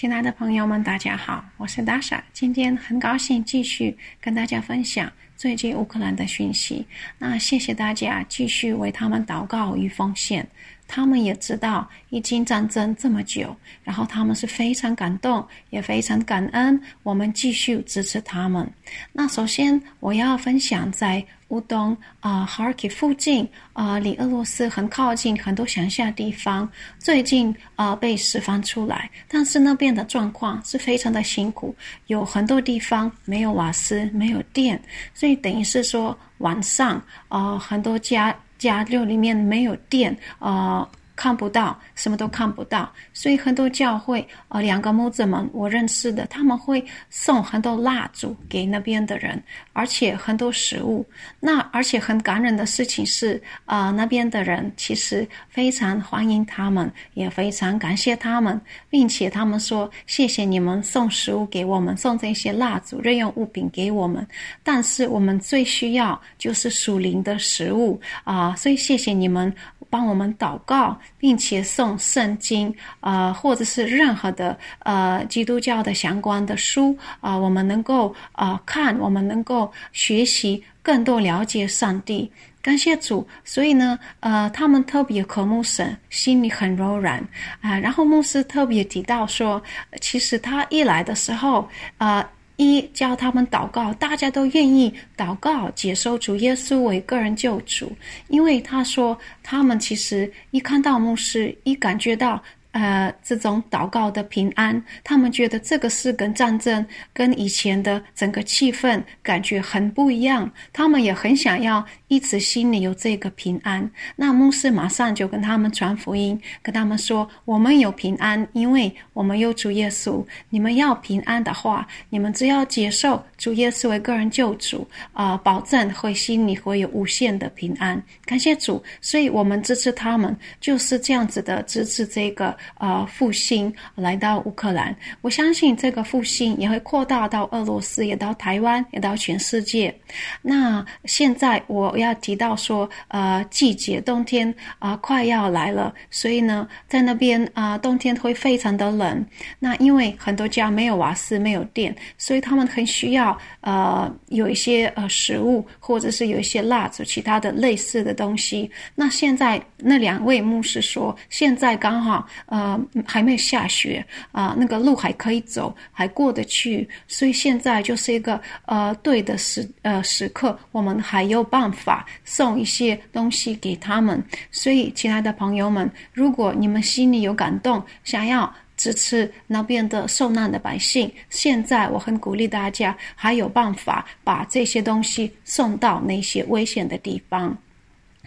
亲爱的朋友们，大家好，我是大傻。今天很高兴继续跟大家分享最近乌克兰的讯息。那谢谢大家继续为他们祷告与奉献。他们也知道已经战争这么久，然后他们是非常感动，也非常感恩。我们继续支持他们。那首先我要分享在乌东啊，哈尔基附近啊、离俄罗斯很靠近，很多乡下地方，最近啊、被释放出来，但是那边的状况是非常的辛苦，有很多地方没有瓦斯，没有电，所以等于是说晚上啊、很多家。家六里面没有电，啊，看不到，什么都看不到，所以很多教会，呃，两个牧者们我认识的，他们会送很多蜡烛给那边的人，而且很多食物。那而且很感人的事情是，呃，那边的人其实非常欢迎他们，也非常感谢他们，并且他们说谢谢你们送食物给我们，送这些蜡烛、日用物品给我们，但是我们最需要就是属灵的食物啊。所以谢谢你们帮我们祷告，并且送圣经，呃，或者是任何的呃基督教的相关的书啊，我们能够啊，看，我们能够学习更多了解上帝。感谢主。所以呢，呃，他们特别渴慕神，心里很柔软啊，然后牧师特别提到说，其实他一来的时候啊。呃一教他们祷告，大家都愿意祷告，接受主耶稣为个人救主，因为他说他们其实一看到牧师，一感觉到。呃，这种祷告的平安，他们觉得这个是跟战争、跟以前的整个气氛感觉很不一样。他们也很想要一直心里有这个平安。那牧师马上就跟他们传福音，跟他们说：“我们有平安，因为我们有主耶稣。你们要平安的话，你们只要接受主耶稣为个人救主，啊、保证会心里会有无限的平安。感谢主，所以我们支持他们，就是这样子的支持这个。”呃，复兴来到乌克兰，我相信这个复兴也会扩大到俄罗斯，也到台湾，也到全世界。那现在我要提到说，呃，季节冬天啊、快要来了，所以呢，在那边啊、冬天会非常的冷。那因为很多家没有瓦斯，没有电，所以他们很需要呃有一些呃食物，或者是有一些蜡烛，其他的类似的东西。那现在那两位牧师说，现在刚好。呃，还没有下雪啊，呃，那个路还可以走，还过得去，所以现在就是一个呃对的时呃时刻，我们还有办法送一些东西给他们。所以，亲爱的朋友们，如果你们心里有感动，想要支持那边的受难的百姓，现在我很鼓励大家，还有办法把这些东西送到那些危险的地方。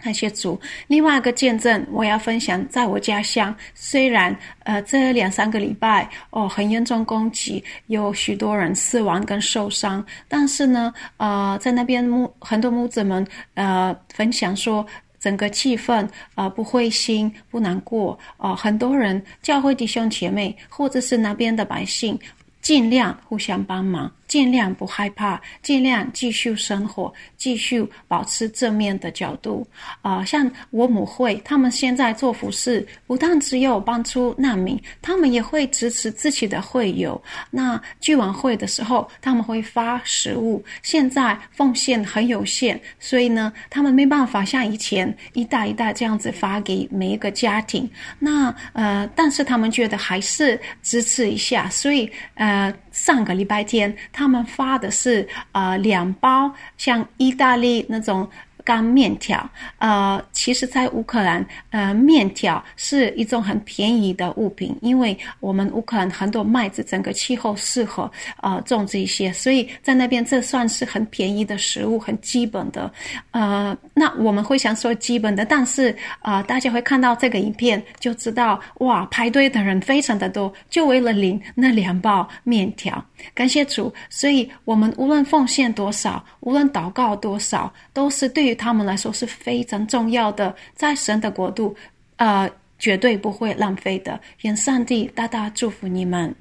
感谢主。另外一个见证，我要分享，在我家乡，虽然呃这两三个礼拜哦很严重攻击，有许多人死亡跟受伤，但是呢，呃在那边牧很多母子们呃分享说，整个气氛啊、不灰心不难过啊、很多人教会弟兄姐妹或者是那边的百姓，尽量互相帮忙。尽量不害怕，尽量继续生活，继续保持正面的角度。啊、像我母会，他们现在做服事，不但只有帮助难民，他们也会支持自己的会友。那聚完会的时候，他们会发食物。现在奉献很有限，所以呢，他们没办法像以前一袋一袋这样子发给每一个家庭。那呃，但是他们觉得还是支持一下，所以呃，呃上个礼拜天他。他们发的是呃两包像意大利那种。干面条，呃，其实，在乌克兰，呃，面条是一种很便宜的物品，因为我们乌克兰很多麦子，整个气候适合呃种这些，所以在那边这算是很便宜的食物，很基本的。呃，那我们会想说基本的，但是啊、呃，大家会看到这个影片就知道，哇，排队的人非常的多，就为了领那两包面条。感谢主，所以我们无论奉献多少，无论祷告多少，都是对于。对他们来说是非常重要的，在神的国度，呃，绝对不会浪费的。愿上帝大大祝福你们。